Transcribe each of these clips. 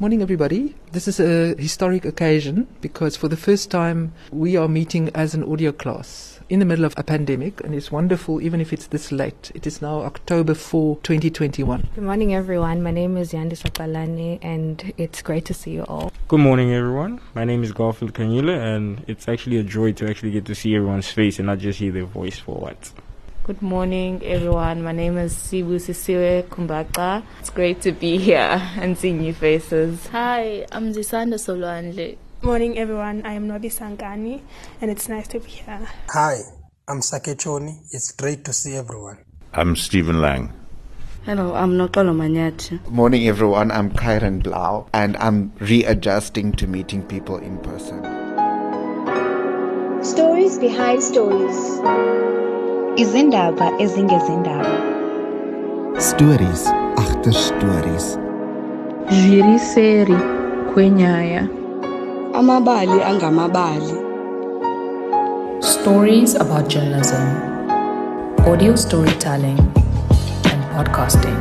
Morning, everybody. This is a historic occasion because for the first time we are meeting as an audio class in the middle of a pandemic, and it's wonderful even if it's this late. It is now October 4, 2021. Good morning, everyone. My name is Yandi Sakalani, and it's great to see you all. Good morning, everyone. My name is Garfield Kanyula, and it's actually a joy to actually get to see everyone's face and not just hear their voice for once. Good morning, everyone. My name is Sibusisiwe Kumbaka. It's great to be here and see new faces. Hi, I'm Zisanda Solwanle. Morning, everyone. I am Nobi Sangani, and it's nice to be here. Hi, I'm Sakechoni. It's great to see everyone. I'm Stephen Lang. Hello, I'm Nokolo Manyati. Morning, everyone. I'm Kyron Blau, and I'm readjusting to meeting people in person. Stories behind stories. Izindaba ezingezindaba stories agter stories. Viriseri kwenyaya. Amabali angamabali. Stories about journalism. Audio storytelling and podcasting.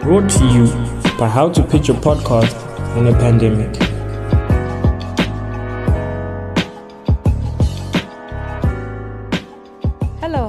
Brought to you by how to pitch a podcast in a pandemic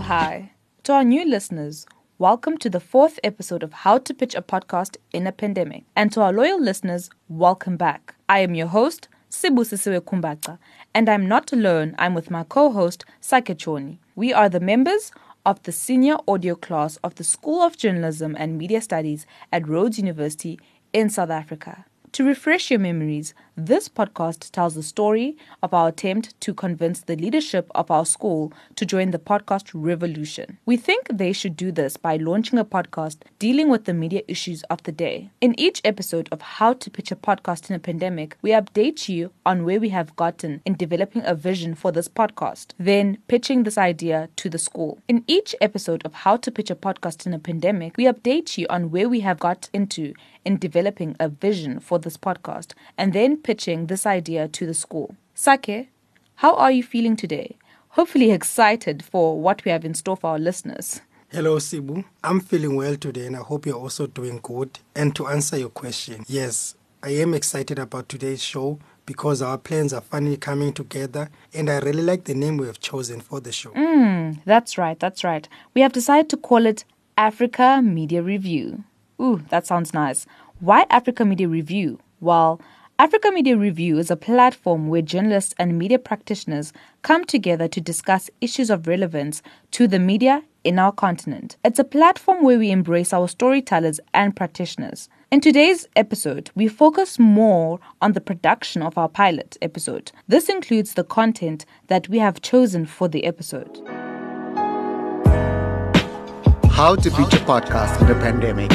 Hi. To our new listeners, welcome to the fourth episode of How to Pitch a Podcast in a Pandemic. And to our loyal listeners, welcome back. I am your host, Sibusisiwe Kumbaka, and I'm not alone, I'm with my co host, Sakechoni. We are the members of the senior audio class of the School of Journalism and Media Studies at Rhodes University in South Africa. To refresh your memories, this podcast tells the story of our attempt to convince the leadership of our school to join the podcast revolution. We think they should do this by launching a podcast dealing with the media issues of the day. In each episode of How to Pitch a Podcast in a Pandemic, we update you on where we have gotten in developing a vision for this podcast, then pitching this idea to the school. In each episode of How to Pitch a Podcast in a Pandemic, we update you on where we have got into in developing a vision for this podcast and then pitching this idea to the school. Sake, how are you feeling today? Hopefully excited for what we have in store for our listeners. Hello, Sibu. I'm feeling well today and I hope you're also doing good. And to answer your question, yes, I am excited about today's show because our plans are finally coming together and I really like the name we have chosen for the show. Mm, that's right, that's right. We have decided to call it Africa Media Review. Ooh, that sounds nice. Why Africa Media Review? Well, Africa Media Review is a platform where journalists and media practitioners come together to discuss issues of relevance to the media in our continent. It's a platform where we embrace our storytellers and practitioners. In today's episode, we focus more on the production of our pilot episode. This includes the content that we have chosen for the episode. How to feature podcast in a pandemic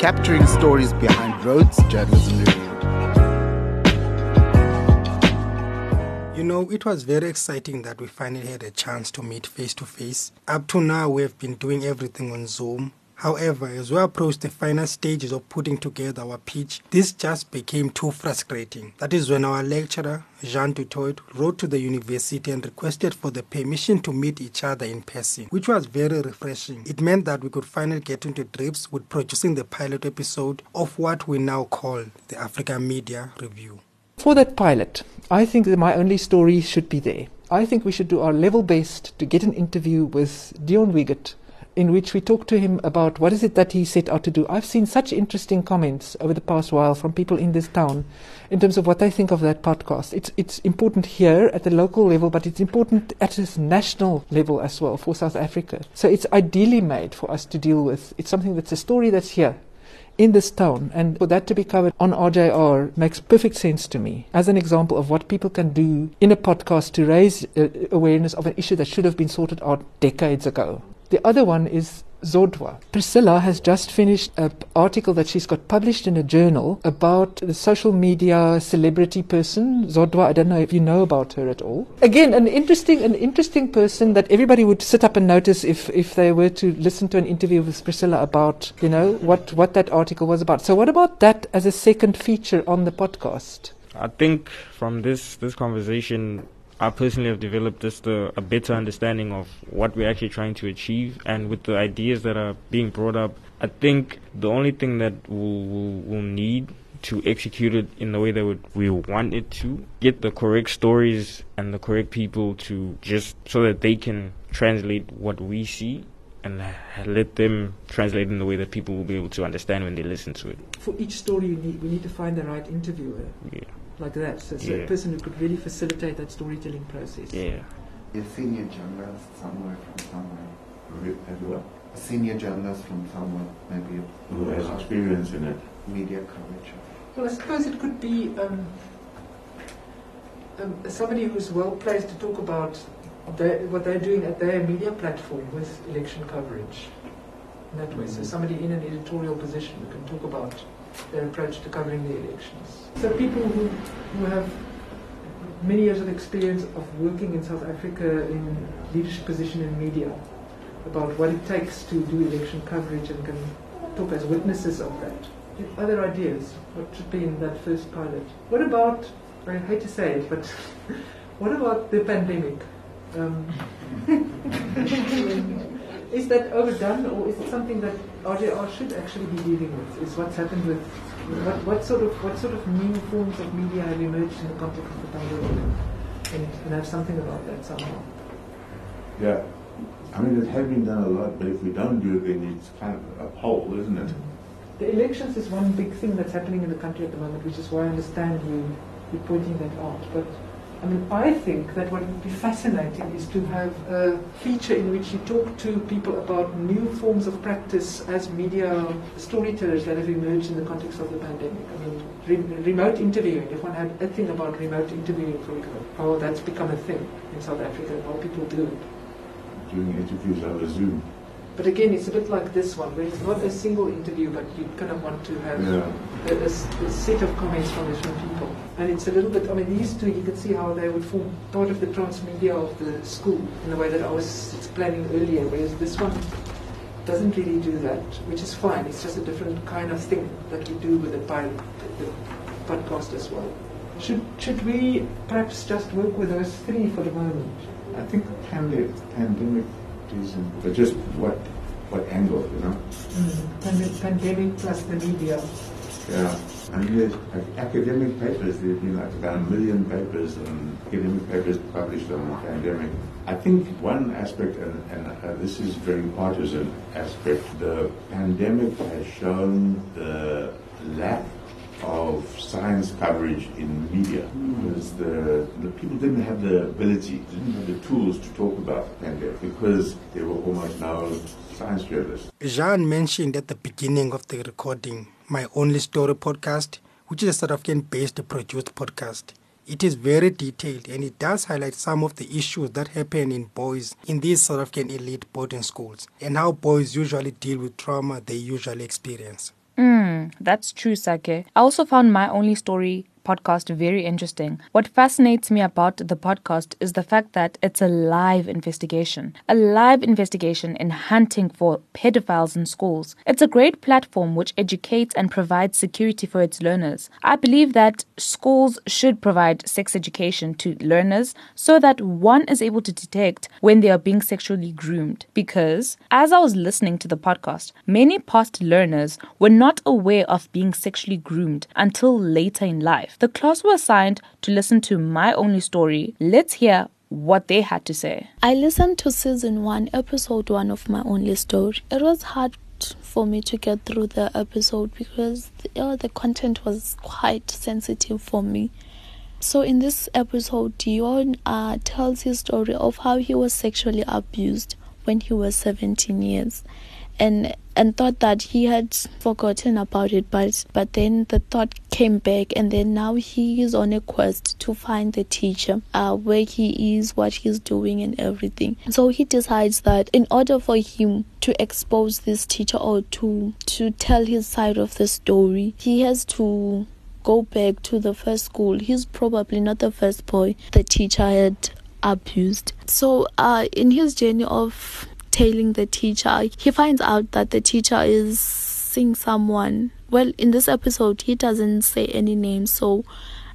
capturing stories behind Rhodes, Journalism Review. You know, it was very exciting that we finally had a chance to meet face to face. Up to now, we have been doing everything on Zoom. However, as we approached the final stages of putting together our pitch, this just became too frustrating. That is when our lecturer, Jean Dutoit, wrote to the university and requested for the permission to meet each other in person, which was very refreshing. It meant that we could finally get into grips with producing the pilot episode of what we now call the Africa Media Review. For that pilot, I think that my only story should be there. I think we should do our level best to get an interview with Deon Wiggett, in which we talk to him about what is it that he set out to do. I've seen such interesting comments over the past while from people in this town in terms of what they think of that podcast. It's it's important here at the local level, but it's important at this national level as well for South Africa. So it's ideally made for us to deal with. It's something that's a story that's here in this town. And for that to be covered on RJR makes perfect sense to me as an example of what people can do in a podcast to raise uh, awareness of an issue that should have been sorted out decades ago. The other one is Zodwa. Priscilla has just finished an article that she's got published in a journal about the social media celebrity person, Zodwa. I don't know if you know about her at all. Again, an interesting, an interesting person that everybody would sit up and notice if, if they were to listen to an interview with Priscilla about, you know, what, what that article was about. So what about that as a second feature on the podcast? I think from this, this conversation, I personally have developed just a, a better understanding of what we're actually trying to achieve, and with the ideas that are being brought up, I think the only thing that we'll, we'll, we'll need to execute it in the way that we want it to, get the correct stories and the correct people to just so that they can translate what we see and let them translate in the way that people will be able to understand when they listen to it. For each story, you need, we need to find the right interviewer. Yeah. Like that. So, so Yeah. a person who could really facilitate that storytelling process. Yeah. A senior journalist somewhere from somewhere. And what? A senior journalist from somewhere, maybe. Who has experience in it? Media coverage. Well, I suppose it could be um, um, somebody who's well placed to talk about their, what they're doing at their media platform with election coverage. In that way, so somebody in an editorial position who can talk about their approach to covering the elections. So people who, who have many years of experience of working in South Africa in leadership position in media, about what it takes to do election coverage and can talk as witnesses of that. Other ideas, what should be in that first pilot? What about, I hate to say it, but what about the pandemic? Um, is that overdone or is it something that RJR should actually be dealing with? Is what's happened with what, what sort of what sort of new forms of media have emerged in the context of the pandemic? And, and have something about that somehow. Yeah. I mean, it has been done a lot, but if we don't do it, then it's kind of a hole, isn't it? Mm-hmm. The elections is one big thing that's happening in the country at the moment, which is why I understand you you pointing that out. But I mean, I think that what would be fascinating is to have a feature in which you talk to people about new forms of practice as media storytellers that have emerged in the context of the pandemic. I mean, re- remote interviewing. If one had a thing about remote interviewing, for example, how that's become a thing in South Africa, and how people do it. Doing interviews over Zoom. But again, it's a bit like this one, where it's not a single interview, but you kind of want to have Yeah. A, a s- a set of comments from different people. And it's a little bit, I mean, these two, you can see how they would form part of the transmedia of the school in the way that I was explaining earlier, whereas this one doesn't really do that, which is fine. It's just a different kind of thing that we do with the, pilot, the podcast as well. Should, should we perhaps just work with those three for the moment? I think pandemic, pandemic isn't, but just what what angle, you know? Mm. Pand- pandemic plus the media. Yeah. I mean, there's like, academic papers, there have been like about a million papers and academic papers published on the pandemic. I think one aspect, and, and uh, this is very partisan aspect, the pandemic has shown the lack of science coverage in media because the, the people didn't have the ability, didn't have the tools to talk about the pandemic because there were almost no science journalists. Jean mentioned at the beginning of the recording my Only Story podcast, which is a South African based produced podcast. It is very detailed and it does highlight some of the issues that happen in boys in these South African elite boarding schools and how boys usually deal with trauma they usually experience. Mm, Mm, that's true, Sake. I also found my only story podcast very interesting. What fascinates me about the podcast is the fact that it's a live investigation, a live investigation in hunting for pedophiles in schools. It's a great platform which educates and provides security for its learners. I believe that schools should provide sex education to learners so that one is able to detect when they are being sexually groomed. Because as I was listening to the podcast, many past learners were not aware of being sexually groomed until later in life. The class were assigned to listen to my only story. Let's hear what they had to say. I listened to season one, episode one of my only story. It was hard for me to get through the episode because the, the content was quite sensitive for me. So in this episode, Deon uh, tells his story of how he was sexually abused when he was 17 years, and and thought that he had forgotten about it, but but then the thought came back, and then now he is on a quest to find the teacher, uh, where he is, what he's doing, and everything. So he decides that in order for him to expose this teacher or to to tell his side of the story, he has to go back to the first school. He's probably not the first boy the teacher had abused. So, uh, in his journey of tailing the teacher, he finds out that the teacher is seeing someone. Well, in this episode, he doesn't say any names, so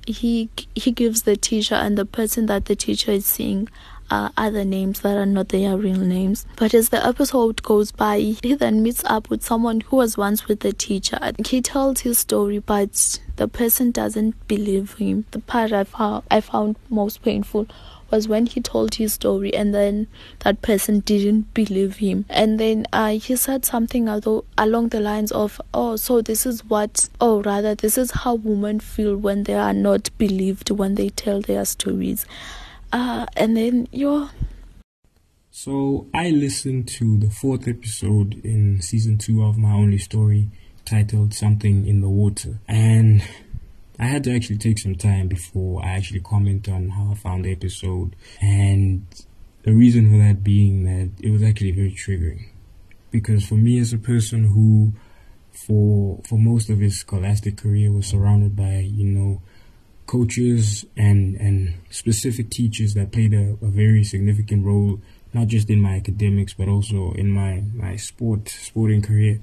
he he gives the teacher and the person that the teacher is seeing uh, other names that are not their real names. But as the episode goes by, he then meets up with someone who was once with the teacher. He tells his story, but the person doesn't believe him. The part I found, I found most painful was when he told his story and then that person didn't believe him and then uh, he said something although along the lines of oh so this is what oh rather this is how women feel when they are not believed when they tell their stories uh, and then you're. So I listened to the fourth episode in season two of My Only Story titled Something in the Water. And I had to actually take some time before I actually comment on how I found the episode. And the reason for that being that it was actually very triggering. Because for me as a person who for for most of his scholastic career was surrounded by, you know, coaches and and specific teachers that played a, a very significant role not just in my academics but also in my my sport sporting career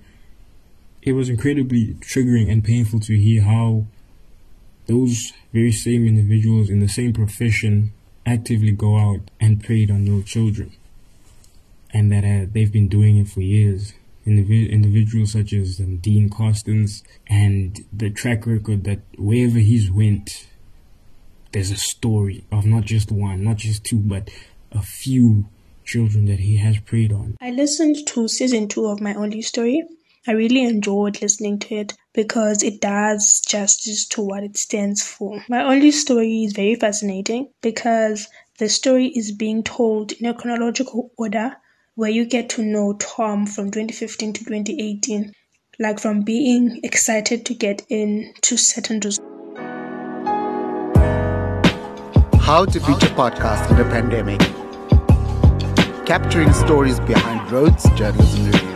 it was incredibly triggering and painful to hear how those very same individuals in the same profession actively go out and preyed on little children and that uh, they've been doing it for years Indiv- individuals such as um, Dean Costans and the track record that wherever he's went there's a story of not just one, not just two, but a few children that he has preyed on. I listened to season two of My Only Story. I really enjoyed listening to it because it does justice to what it stands for. My Only Story is very fascinating because the story is being told in a chronological order where you get to know Tom from 2015 to 2018, like from being excited to get in to certain results How to a Podcast in a Pandemic. Capturing stories behind Rhodes Journalism.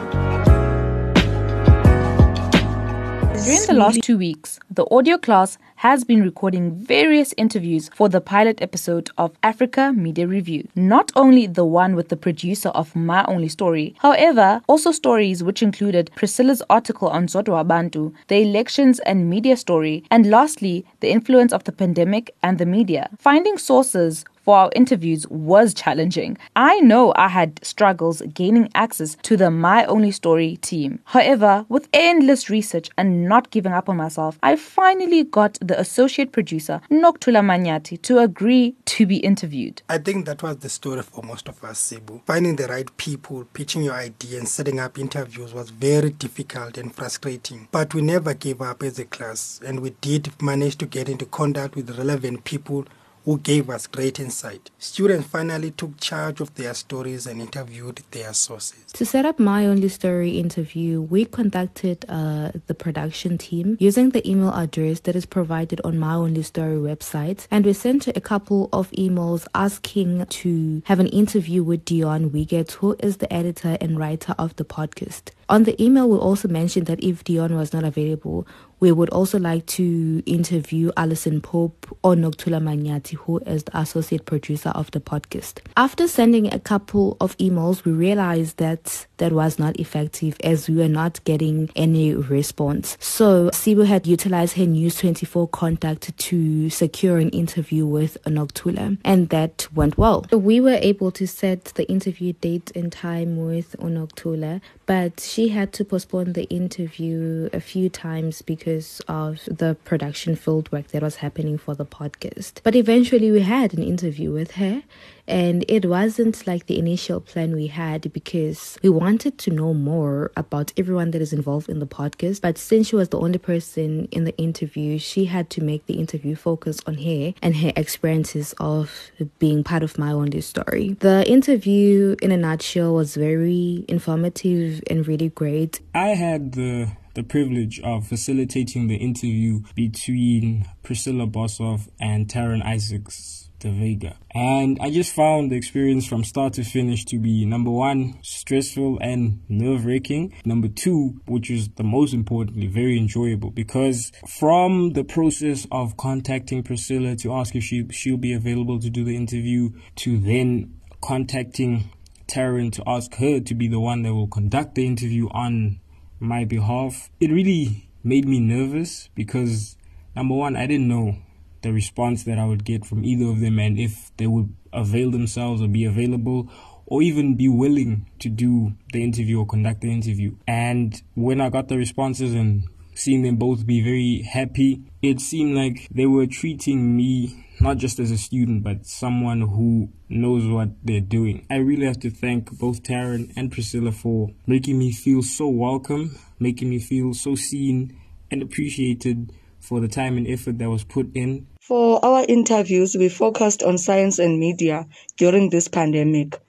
During the last two weeks, the audio class has been recording various interviews for the pilot episode of Africa Media Review. Not only the one with the producer of My Only Story, however, also stories which included Priscilla's article on Zodwa Wabantu, the elections and media story, and lastly, the influence of the pandemic and the media. Finding sources for our interviews was challenging. I know I had struggles gaining access to the My Only Story team. However, with endless research and not giving up on myself, I finally got the associate producer, Nokuthula Manyathi, to agree to be interviewed. I think that was the story for most of us, Sibu. Finding the right people, pitching your idea, and setting up interviews was very difficult and frustrating. But we never gave up as a class, and we did manage to get into contact with relevant people who gave us great insight. Students finally took charge of their stories and interviewed their sources. To set up my only story interview, we contacted uh, the production team using the email address that is provided on my only story website, and we sent a couple of emails asking to have an interview with Deon Wiggett, who is the editor and writer of the podcast. On the email, we also mentioned that if Dion was not available, we would also like to interview Alison Pope or Nokuthula Manyathi, who is the associate producer of the podcast. After sending a couple of emails, we realized that that was not effective as we were not getting any response. So Sibu had utilized her News 24 contact to secure an interview with Nokuthula, and that went well. We were able to set the interview date and time with Nokuthula, but she had to postpone the interview a few times because of the production field work that was happening for the podcast. But eventually we had an interview with her and it wasn't like the initial plan we had because we wanted to know more about everyone that is involved in the podcast. But since she was the only person in the interview, she had to make the interview focus on her and her experiences of being part of my only story. The interview, in a nutshell, was very informative and really great. I had the the privilege of facilitating the interview between Priscilla Boshoff and Taryn Isaacs De Vega. And I just found the experience from start to finish to be number one, stressful and nerve wracking. Number two, which is the most importantly, very enjoyable because from the process of contacting Priscilla to ask if she, she'll be available to do the interview to then contacting Taryn to ask her to be the one that will conduct the interview on my behalf, it really made me nervous because number one, I didn't know the response that I would get from either of them and if they would avail themselves or be available or even be willing to do the interview or conduct the interview. And when I got the responses and seeing them both be very happy, it seemed like they were treating me not just as a student, but someone who knows what they're doing. I really have to thank both Taryn and Priscilla for making me feel so welcome, making me feel so seen and appreciated for the time and effort that was put in. For our interviews, we focused on science and media during this pandemic.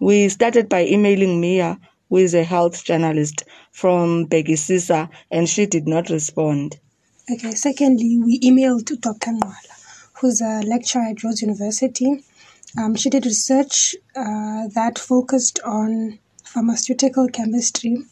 We started by emailing Mia, who is a health journalist from Bhekisisa, and she did not respond. Okay, secondly, we emailed to Dr. Nwala, who's a lecturer at Rhodes University. Um, she did research uh, that focused on pharmaceutical chemistry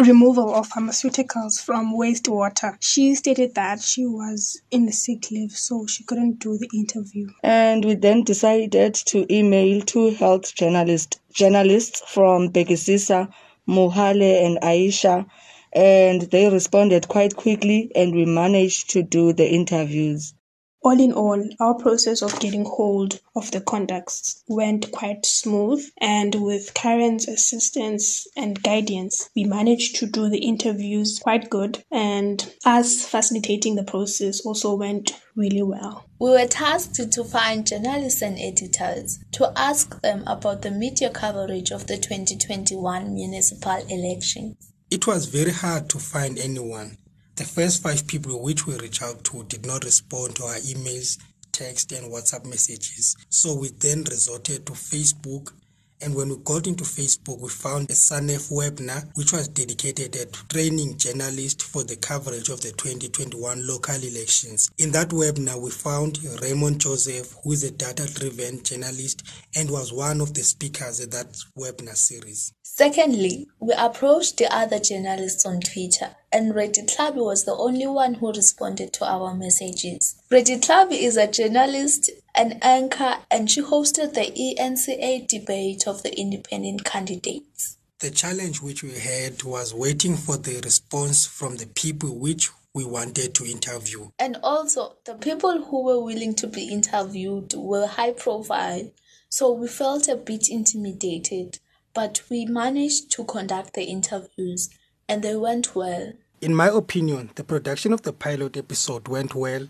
removal of pharmaceuticals from wastewater. She stated that she was in a sick leave, so she couldn't do the interview. And we then decided to email two health journalists, journalists from Bhekisisa, Mohale and Aisha, and they responded quite quickly, and we managed to do the interviews. All in all, our process of getting hold of the contacts went quite smooth, and with Karen's assistance and guidance, we managed to do the interviews quite good, and us facilitating the process also went really well. We were tasked to find journalists and editors to ask them about the media coverage of the 2021 municipal elections. It was very hard to find anyone the first five people which we reached out to did not respond to our emails, text, and WhatsApp messages. So we then resorted to Facebook. And when we got into Facebook, we found a SANEF webinar which was dedicated at training journalists for the coverage of the 2021 local elections. In that webinar, we found Raymond Joseph, who is a data driven journalist and was one of the speakers at that webinar series. Secondly, we approached the other journalists on Twitter, and Redi Tlhabi was the only one who responded to our messages. Redi Tlhabi is a journalist, an anchor, and she hosted the ENCA debate of the independent candidates. The challenge which we had was waiting for the response from the people which we wanted to interview. And also, the people who were willing to be interviewed were high profile, so we felt a bit intimidated but we managed to conduct the interviews and they went well. In my opinion, the production of the pilot episode went well.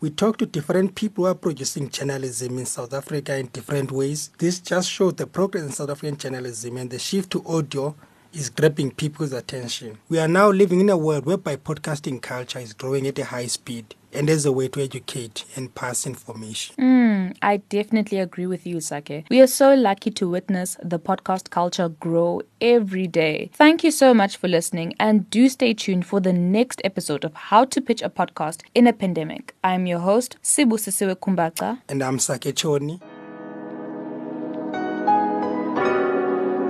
We talked to different people who are producing journalism in South Africa in different ways. This just showed the progress in South African journalism and the shift to audio is grabbing people's attention. We are now living in a world whereby podcasting culture is growing at a high speed and as a way to educate and pass information. Mm, I definitely agree with you, Sake. We are so lucky to witness the podcast culture grow every day. Thank you so much for listening, and do stay tuned for the next episode of How to Pitch a Podcast in a Pandemic. I'm your host, Sibusisiwe Kumbaka. And I'm Sake Choni.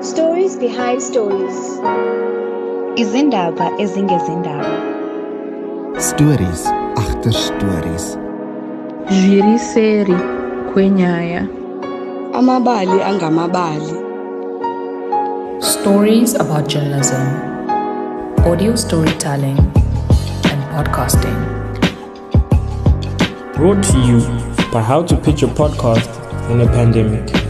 Stories behind stories. Izindaba ezingezindaba. Stories agter stories. Jiri seri kwenyaya. Amabali angamabali. Stories about journalism, audio storytelling, and podcasting. Brought to you by How to Pitch a Podcast in a Pandemic.